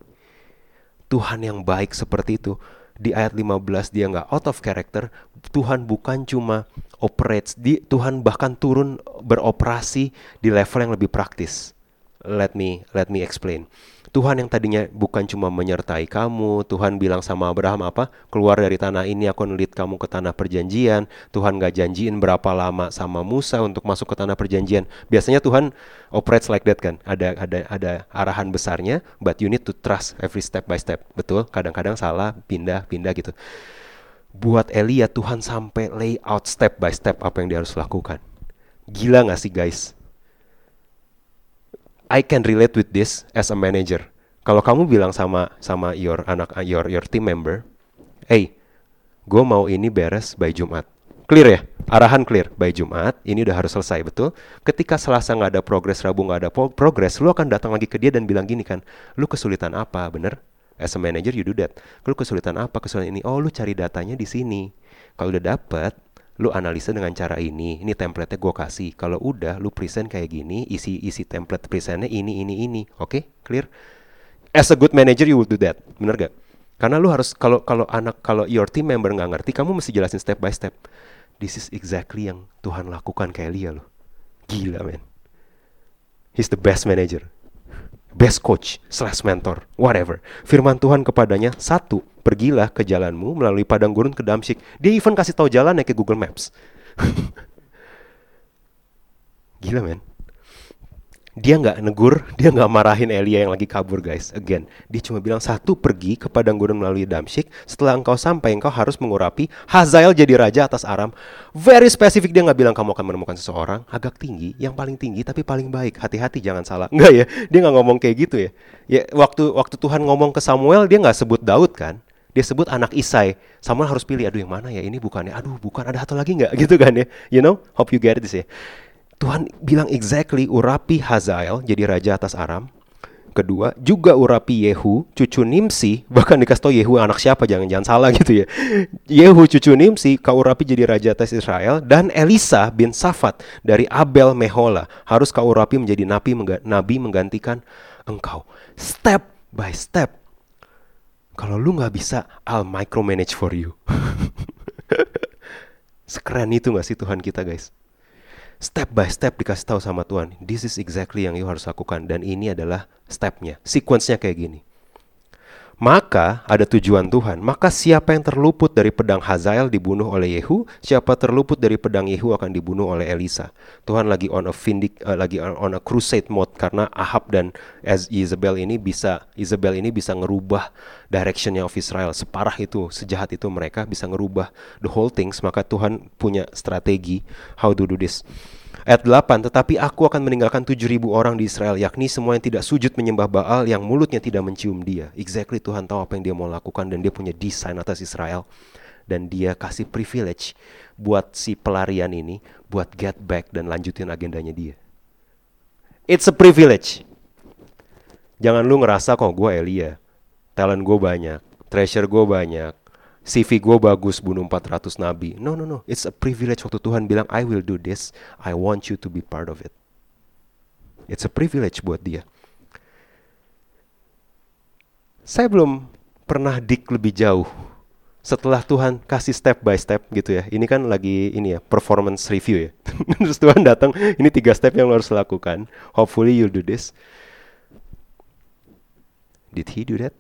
Tuhan yang baik seperti itu di ayat 15 dia nggak out of character Tuhan bukan cuma operates di Tuhan bahkan turun beroperasi di level yang lebih praktis let me let me explain Tuhan yang tadinya bukan cuma menyertai kamu, Tuhan bilang sama Abraham apa? Keluar dari tanah ini aku lead kamu ke tanah perjanjian. Tuhan gak janjiin berapa lama sama Musa untuk masuk ke tanah perjanjian. Biasanya Tuhan operates like that kan. Ada ada ada arahan besarnya, but you need to trust every step by step. Betul? Kadang-kadang salah, pindah-pindah gitu. Buat Elia Tuhan sampai lay out step by step apa yang dia harus lakukan. Gila gak sih guys? I can relate with this as a manager. Kalau kamu bilang sama sama your anak your your team member, hey, gue mau ini beres by Jumat. Clear ya? Arahan clear by Jumat. Ini udah harus selesai betul. Ketika Selasa nggak ada progres, Rabu nggak ada progres, lu akan datang lagi ke dia dan bilang gini kan, lu kesulitan apa? Bener? As a manager you do that. Lu kesulitan apa? Kesulitan ini. Oh, lu cari datanya di sini. Kalau udah dapet, lu analisa dengan cara ini. Ini template-nya gue kasih. Kalau udah, lu present kayak gini, isi isi template presentnya ini ini ini. Oke, okay? clear? As a good manager, you will do that. Bener gak? Karena lu harus kalau kalau anak kalau your team member nggak ngerti, kamu mesti jelasin step by step. This is exactly yang Tuhan lakukan kayak Elia loh. Gila men. He's the best manager. Best coach slash mentor, whatever. Firman Tuhan kepadanya, satu, pergilah ke jalanmu melalui padang gurun ke Damsyik. Dia even kasih tahu jalan ya ke Google Maps. Gila men dia nggak negur, dia nggak marahin Elia yang lagi kabur guys. Again, dia cuma bilang satu pergi ke padang gurun melalui Damsyik. Setelah engkau sampai, engkau harus mengurapi Hazael jadi raja atas Aram. Very specific dia nggak bilang kamu akan menemukan seseorang agak tinggi, yang paling tinggi tapi paling baik. Hati-hati jangan salah. Enggak ya, dia nggak ngomong kayak gitu ya. Ya waktu waktu Tuhan ngomong ke Samuel dia nggak sebut Daud kan? Dia sebut anak Isai. Samuel harus pilih, aduh yang mana ya? Ini bukannya, aduh bukan, ada satu lagi nggak? Gitu kan ya? You know? Hope you get this ya. Tuhan bilang exactly Urapi Hazael jadi raja atas Aram. Kedua, juga Urapi Yehu, cucu Nimsi, bahkan dikasih tau Yehu anak siapa, jangan-jangan salah gitu ya. Yehu cucu Nimsi, kau Urapi jadi raja atas Israel, dan Elisa bin Safat dari Abel Mehola, harus kau Urapi menjadi nabi, nabi menggantikan engkau. Step by step. Kalau lu nggak bisa, I'll micromanage for you. Sekeren itu gak sih Tuhan kita guys? Step by step dikasih tahu sama Tuhan. This is exactly yang you harus lakukan dan ini adalah stepnya, sequence-nya kayak gini. Maka ada tujuan Tuhan. Maka siapa yang terluput dari pedang Hazael dibunuh oleh Yehu, siapa terluput dari pedang Yehu akan dibunuh oleh Elisa. Tuhan lagi on a vindic, uh, lagi on a crusade mode karena Ahab dan Isabel ini bisa Isabel ini bisa ngerubah directionnya of Israel separah itu, sejahat itu mereka bisa ngerubah the whole things. Maka Tuhan punya strategi how to do this. Ayat 8, tetapi aku akan meninggalkan 7000 orang di Israel, yakni semua yang tidak sujud menyembah Baal, yang mulutnya tidak mencium dia. Exactly Tuhan tahu apa yang dia mau lakukan dan dia punya desain atas Israel. Dan dia kasih privilege buat si pelarian ini, buat get back dan lanjutin agendanya dia. It's a privilege. Jangan lu ngerasa kok gue Elia, talent gue banyak, treasure gue banyak, CV gue bagus bunuh 400 nabi. No, no, no. It's a privilege waktu Tuhan bilang, I will do this. I want you to be part of it. It's a privilege buat dia. Saya belum pernah dik lebih jauh setelah Tuhan kasih step by step gitu ya. Ini kan lagi ini ya performance review ya. Terus Tuhan datang, ini tiga step yang lo harus lakukan. Hopefully you'll do this. Did he do that?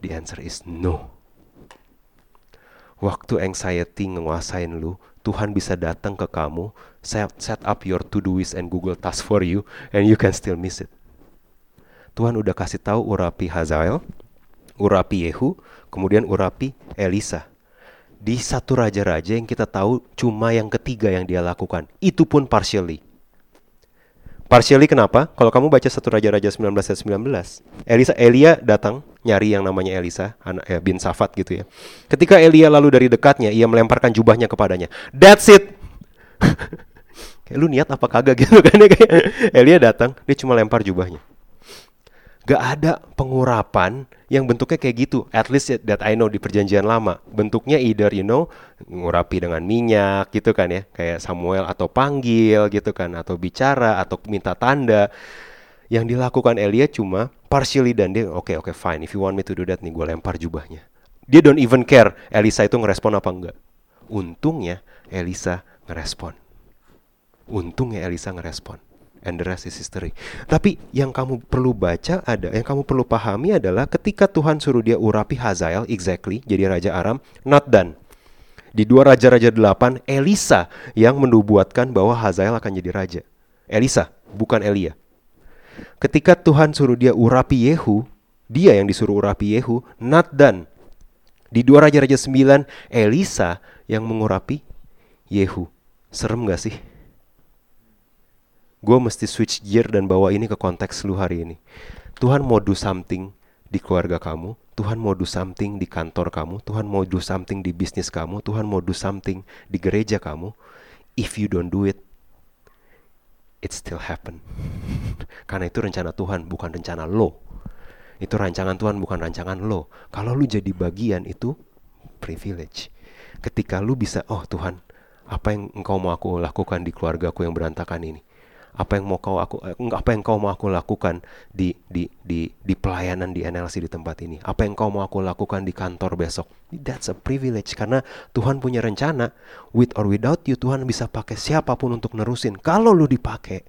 The answer is no. Waktu anxiety nguasain lu, Tuhan bisa datang ke kamu, set, set up your to-do list and Google Task for you, and you can still miss it. Tuhan udah kasih tahu urapi Hazael, urapi Yehu, kemudian urapi Elisa. Di satu raja-raja yang kita tahu cuma yang ketiga yang dia lakukan. Itu pun partially. Partially kenapa? Kalau kamu baca satu Raja-Raja 19 ayat 19, Elisa Elia datang nyari yang namanya Elisa, anak ya, bin Safat gitu ya. Ketika Elia lalu dari dekatnya, ia melemparkan jubahnya kepadanya. That's it. kayak lu niat apa kagak gitu kan ya kayak Elia datang, dia cuma lempar jubahnya gak ada pengurapan yang bentuknya kayak gitu. At least that I know di perjanjian lama. Bentuknya either you know ngurapi dengan minyak gitu kan ya, kayak Samuel atau panggil gitu kan atau bicara atau minta tanda. Yang dilakukan Elia cuma partially dan dia oke okay, oke okay, fine if you want me to do that nih gue lempar jubahnya. Dia don't even care Elisa itu ngerespon apa enggak. Untungnya Elisa ngerespon. Untungnya Elisa ngerespon and the rest is history. Tapi yang kamu perlu baca ada, yang kamu perlu pahami adalah ketika Tuhan suruh dia urapi Hazael exactly jadi raja Aram, not done. Di dua raja-raja delapan, Elisa yang menubuatkan bahwa Hazael akan jadi raja. Elisa, bukan Elia. Ketika Tuhan suruh dia urapi Yehu, dia yang disuruh urapi Yehu, not done. Di dua raja-raja sembilan, Elisa yang mengurapi Yehu. Serem gak sih? Gue mesti switch gear dan bawa ini ke konteks lu hari ini. Tuhan mau do something di keluarga kamu, Tuhan mau do something di kantor kamu, Tuhan mau do something di bisnis kamu, Tuhan mau do something di gereja kamu. If you don't do it, it still happen. Karena itu rencana Tuhan, bukan rencana lo. Itu rancangan Tuhan, bukan rancangan lo. Kalau lu jadi bagian itu, privilege. Ketika lu bisa, oh Tuhan, apa yang engkau mau aku lakukan di keluarga aku yang berantakan ini? Apa yang mau kau aku eh, apa yang kau mau aku lakukan di di di di pelayanan di NLC di tempat ini? Apa yang kau mau aku lakukan di kantor besok? That's a privilege karena Tuhan punya rencana with or without you Tuhan bisa pakai siapa pun untuk nerusin. Kalau lu dipakai,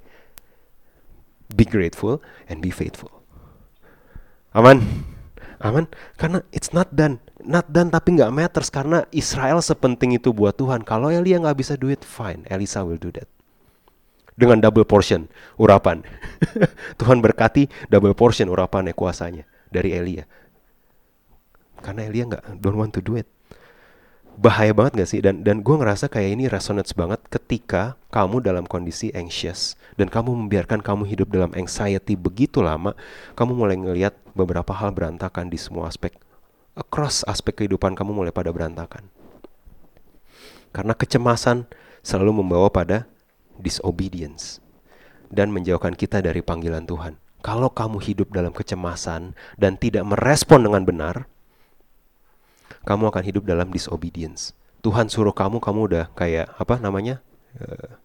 be grateful and be faithful. Aman. Aman. Karena it's not done. Not done tapi nggak matters karena Israel sepenting itu buat Tuhan. Kalau Elia nggak bisa do it, fine. Elisa will do that. Dengan double portion urapan. Tuhan berkati double portion urapannya kuasanya dari Elia. Karena Elia nggak don't want to do it bahaya banget gak sih dan dan gue ngerasa kayak ini resonates banget ketika kamu dalam kondisi anxious dan kamu membiarkan kamu hidup dalam anxiety begitu lama kamu mulai ngelihat beberapa hal berantakan di semua aspek across aspek kehidupan kamu mulai pada berantakan karena kecemasan selalu membawa pada disobedience dan menjauhkan kita dari panggilan Tuhan kalau kamu hidup dalam kecemasan dan tidak merespon dengan benar kamu akan hidup dalam disobedience. Tuhan suruh kamu, kamu udah kayak apa namanya? Uh,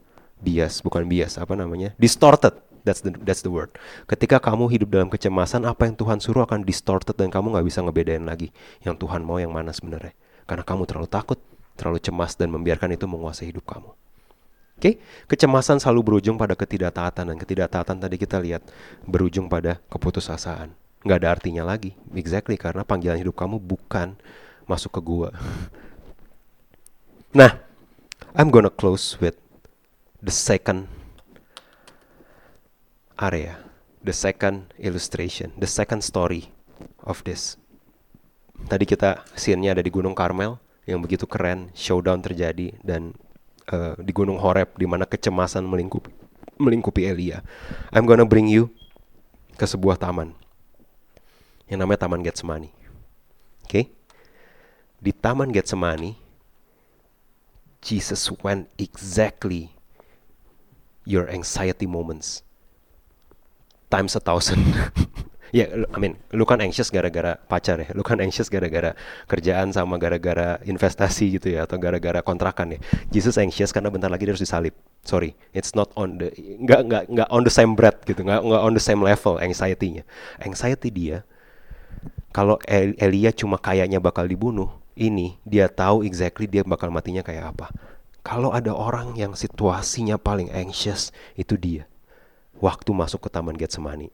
bias, bukan bias, apa namanya? Distorted. That's the that's the word. Ketika kamu hidup dalam kecemasan, apa yang Tuhan suruh akan distorted dan kamu nggak bisa ngebedain lagi yang Tuhan mau yang mana sebenarnya. Karena kamu terlalu takut, terlalu cemas dan membiarkan itu menguasai hidup kamu. Oke, okay? kecemasan selalu berujung pada ketidaktaatan dan ketidaktaatan tadi kita lihat berujung pada keputusasaan. Nggak ada artinya lagi, exactly karena panggilan hidup kamu bukan masuk ke gua. Nah, I'm gonna close with the second area, the second illustration, the second story of this. Tadi kita scene-nya ada di Gunung Karmel yang begitu keren, showdown terjadi dan uh, di Gunung Horeb di mana kecemasan melingkupi melingkupi Elia. I'm gonna bring you ke sebuah taman yang namanya Taman Getsemani. Oke? Okay? di Taman Getsemani, Jesus went exactly your anxiety moments times a thousand. ya, yeah, I mean, lu kan anxious gara-gara pacar ya, lu kan anxious gara-gara kerjaan sama gara-gara investasi gitu ya, atau gara-gara kontrakan ya. Jesus anxious karena bentar lagi dia harus disalib. Sorry, it's not on the nggak nggak nggak on the same breath gitu, nggak nggak on the same level anxiety-nya. Anxiety dia kalau Elia cuma kayaknya bakal dibunuh, ini dia tahu exactly dia bakal matinya kayak apa. Kalau ada orang yang situasinya paling anxious itu dia. Waktu masuk ke Taman Getsemani.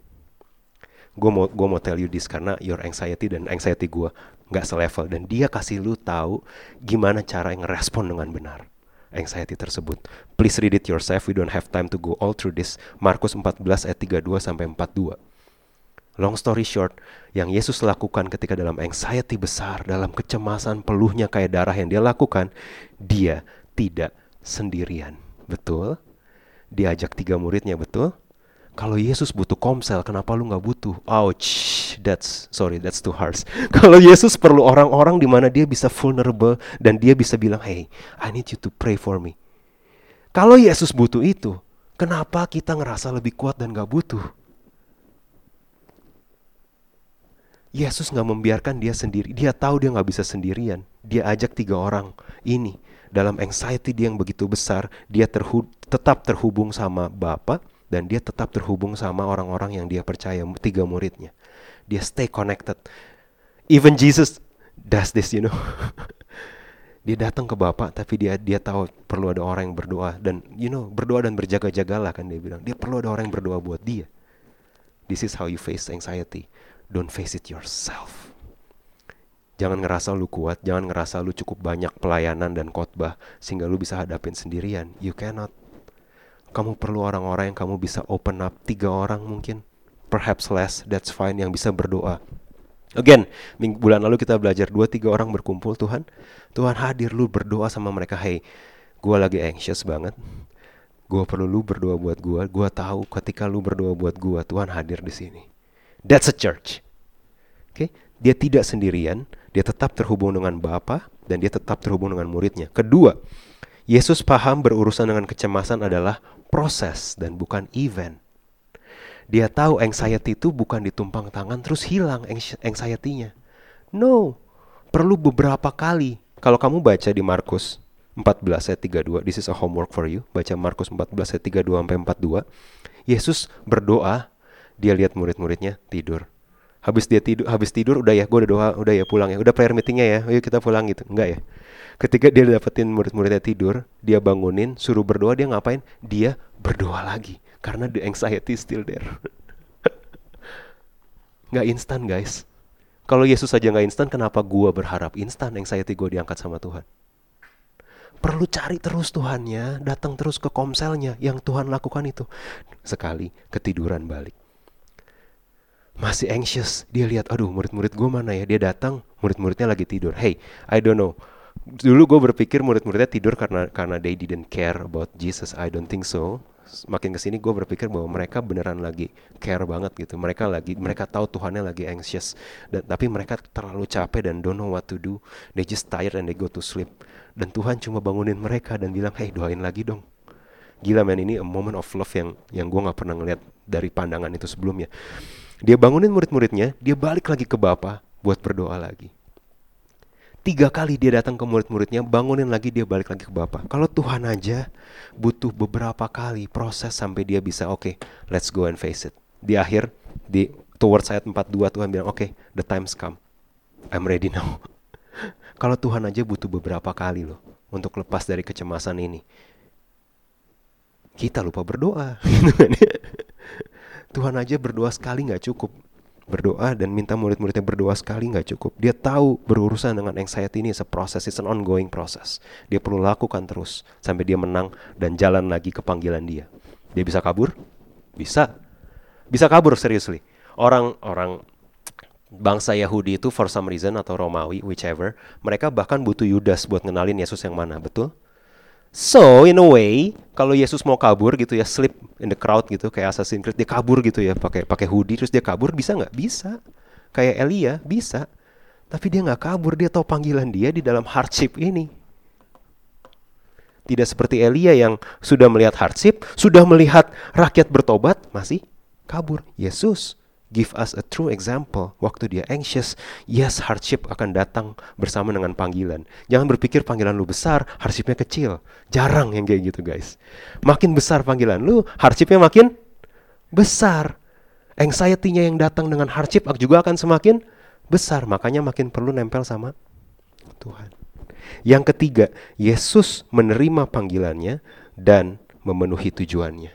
Gue mau gue mau tell you this karena your anxiety dan anxiety gue nggak selevel dan dia kasih lu tahu gimana cara yang respon dengan benar anxiety tersebut. Please read it yourself. We don't have time to go all through this. Markus 14 ayat 32 sampai 42. Long story short, yang Yesus lakukan ketika dalam anxiety besar, dalam kecemasan peluhnya kayak darah yang dia lakukan, dia tidak sendirian. Betul? Diajak tiga muridnya, betul? Kalau Yesus butuh komsel, kenapa lu nggak butuh? Ouch, that's sorry, that's too harsh. Kalau Yesus perlu orang-orang di mana dia bisa vulnerable dan dia bisa bilang, hey, I need you to pray for me. Kalau Yesus butuh itu, kenapa kita ngerasa lebih kuat dan gak butuh? Yesus nggak membiarkan dia sendiri. Dia tahu dia nggak bisa sendirian. Dia ajak tiga orang ini dalam anxiety dia yang begitu besar. Dia terhu tetap terhubung sama Bapa dan dia tetap terhubung sama orang-orang yang dia percaya tiga muridnya. Dia stay connected. Even Jesus does this, you know. dia datang ke Bapak tapi dia dia tahu perlu ada orang yang berdoa dan you know berdoa dan berjaga-jagalah kan dia bilang. Dia perlu ada orang yang berdoa buat dia. This is how you face anxiety don't face it yourself. Jangan ngerasa lu kuat, jangan ngerasa lu cukup banyak pelayanan dan khotbah sehingga lu bisa hadapin sendirian. You cannot. Kamu perlu orang-orang yang kamu bisa open up tiga orang mungkin, perhaps less, that's fine yang bisa berdoa. Again, minggu bulan lalu kita belajar dua tiga orang berkumpul Tuhan, Tuhan hadir lu berdoa sama mereka. Hey, gue lagi anxious banget. Gue perlu lu berdoa buat gue. Gue tahu ketika lu berdoa buat gue, Tuhan hadir di sini. That's a church. Oke, okay? dia tidak sendirian, dia tetap terhubung dengan Bapa dan dia tetap terhubung dengan muridnya. Kedua, Yesus paham berurusan dengan kecemasan adalah proses dan bukan event. Dia tahu anxiety itu bukan ditumpang tangan terus hilang anxiety-nya. No, perlu beberapa kali. Kalau kamu baca di Markus 14 ayat 32, this is a homework for you. Baca Markus 14 ayat 32 sampai 42. Yesus berdoa, dia lihat murid-muridnya tidur. Habis dia tidur, habis tidur udah ya, gue udah doa, udah ya pulang ya, udah prayer meetingnya ya, ayo kita pulang gitu, enggak ya? Ketika dia dapetin murid-muridnya tidur, dia bangunin, suruh berdoa, dia ngapain? Dia berdoa lagi, karena the anxiety still there. nggak instan guys. Kalau Yesus saja nggak instan, kenapa gue berharap instan anxiety gue diangkat sama Tuhan? Perlu cari terus Tuhannya, datang terus ke komselnya yang Tuhan lakukan itu. Sekali ketiduran balik masih anxious. Dia lihat, aduh murid-murid gue mana ya? Dia datang, murid-muridnya lagi tidur. Hey, I don't know. Dulu gue berpikir murid-muridnya tidur karena karena they didn't care about Jesus. I don't think so. Makin ke sini gue berpikir bahwa mereka beneran lagi care banget gitu. Mereka lagi mereka tahu Tuhannya lagi anxious. Dan tapi mereka terlalu capek dan don't know what to do. They just tired and they go to sleep. Dan Tuhan cuma bangunin mereka dan bilang, hey doain lagi dong. Gila men ini a moment of love yang yang gue nggak pernah ngeliat dari pandangan itu sebelumnya. Dia bangunin murid-muridnya, dia balik lagi ke Bapa buat berdoa lagi. Tiga kali dia datang ke murid-muridnya, bangunin lagi dia balik lagi ke Bapa. Kalau Tuhan aja butuh beberapa kali proses sampai dia bisa oke, okay, let's go and face it. Di akhir di towards ayat 42 Tuhan bilang, "Oke, okay, the time's come. I'm ready now." Kalau Tuhan aja butuh beberapa kali loh untuk lepas dari kecemasan ini. Kita lupa berdoa. Gitu kan ya. Tuhan aja berdoa sekali nggak cukup. Berdoa dan minta murid-muridnya berdoa sekali nggak cukup. Dia tahu berurusan dengan anxiety ini seproses, it's an ongoing process. Dia perlu lakukan terus sampai dia menang dan jalan lagi ke panggilan dia. Dia bisa kabur? Bisa. Bisa kabur seriously. Orang-orang bangsa Yahudi itu for some reason atau Romawi whichever, mereka bahkan butuh Yudas buat ngenalin Yesus yang mana, betul? So in a way, kalau Yesus mau kabur gitu ya, slip in the crowd gitu kayak Assassin's Creed dia kabur gitu ya, pakai pakai hoodie terus dia kabur bisa nggak? Bisa. Kayak Elia bisa. Tapi dia nggak kabur, dia tahu panggilan dia di dalam hardship ini. Tidak seperti Elia yang sudah melihat hardship, sudah melihat rakyat bertobat, masih kabur. Yesus give us a true example waktu dia anxious yes hardship akan datang bersama dengan panggilan. Jangan berpikir panggilan lu besar hardshipnya kecil. Jarang yang kayak gitu guys. Makin besar panggilan lu hardshipnya makin besar. Anxiety-nya yang datang dengan hardship juga akan semakin besar. Makanya makin perlu nempel sama Tuhan. Yang ketiga Yesus menerima panggilannya dan memenuhi tujuannya.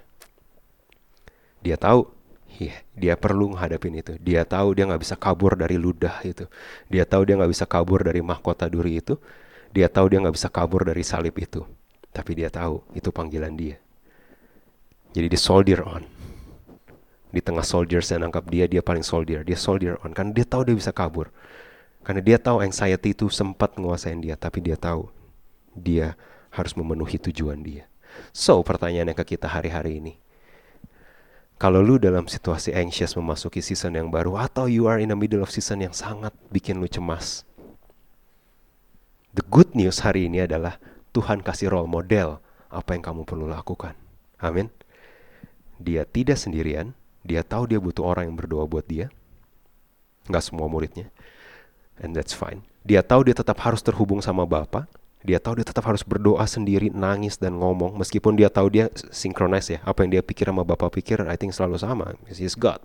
Dia tahu Iya, dia perlu menghadapin itu. Dia tahu dia nggak bisa kabur dari ludah itu. Dia tahu dia nggak bisa kabur dari mahkota duri itu. Dia tahu dia nggak bisa kabur dari salib itu. Tapi dia tahu itu panggilan dia. Jadi dia soldier on. Di tengah soldiers yang nangkap dia, dia paling soldier. Dia soldier on. Karena dia tahu dia bisa kabur. Karena dia tahu anxiety itu sempat menguasain dia. Tapi dia tahu dia harus memenuhi tujuan dia. So pertanyaannya ke kita hari-hari ini kalau lu dalam situasi anxious memasuki season yang baru atau you are in the middle of season yang sangat bikin lu cemas. The good news hari ini adalah Tuhan kasih role model apa yang kamu perlu lakukan. Amin. Dia tidak sendirian, dia tahu dia butuh orang yang berdoa buat dia. Nggak semua muridnya. And that's fine. Dia tahu dia tetap harus terhubung sama Bapak, dia tahu dia tetap harus berdoa sendiri, nangis dan ngomong meskipun dia tahu dia synchronize ya. Apa yang dia pikir sama Bapak pikir I think selalu sama. He's God.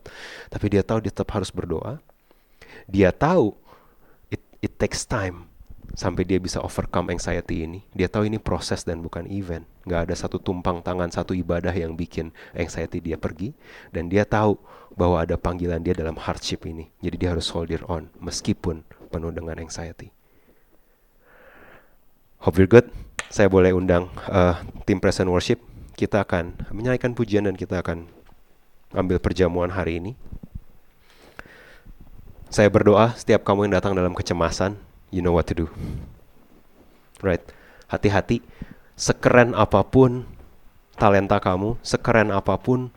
Tapi dia tahu dia tetap harus berdoa. Dia tahu it, it takes time sampai dia bisa overcome anxiety ini. Dia tahu ini proses dan bukan event. Gak ada satu tumpang tangan, satu ibadah yang bikin anxiety dia pergi. Dan dia tahu bahwa ada panggilan dia dalam hardship ini. Jadi dia harus hold it on meskipun penuh dengan anxiety. Hope you're good. Saya boleh undang uh, tim present worship. Kita akan menyanyikan pujian dan kita akan ambil perjamuan hari ini. Saya berdoa setiap kamu yang datang dalam kecemasan, you know what to do. Right. Hati-hati. Sekeren apa pun talenta kamu, sekeren apa pun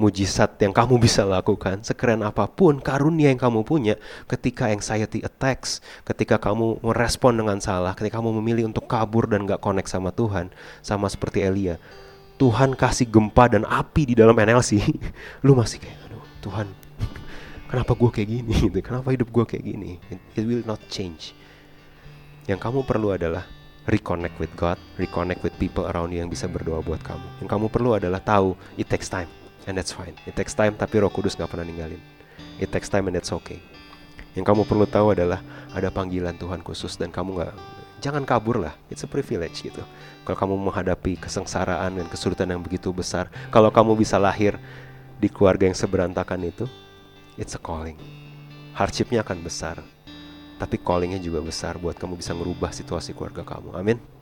mujizat yang kamu bisa lakukan, sekeren apa pun karunia yang kamu punya, ketika anxiety attacks, ketika kamu merespon dengan salah, ketika kamu memilih untuk kabur dan gak connect sama Tuhan, sama seperti Elia, Tuhan kasih gempa dan api di dalam NLC, lu masih kayak, aduh Tuhan, kenapa gue kayak gini? Gitu. Kenapa hidup gue kayak gini? It, it will not change. Yang kamu perlu adalah reconnect with God, reconnect with people around you yang bisa berdoa buat kamu. Yang kamu perlu adalah tahu it takes time and that's fine. It takes time tapi Roh Kudus gak pernah ninggalin. It takes time and that's okay. Yang kamu perlu tahu adalah ada panggilan Tuhan khusus dan kamu gak jangan kabur lah. It's a privilege gitu. Kalau kamu menghadapi kesengsaraan dan kesulitan yang begitu besar, kalau kamu bisa lahir di keluarga yang seberantakan itu, it's a calling. Hardshipnya akan besar, tapi callingnya juga besar buat kamu bisa merubah situasi keluarga kamu. Amin.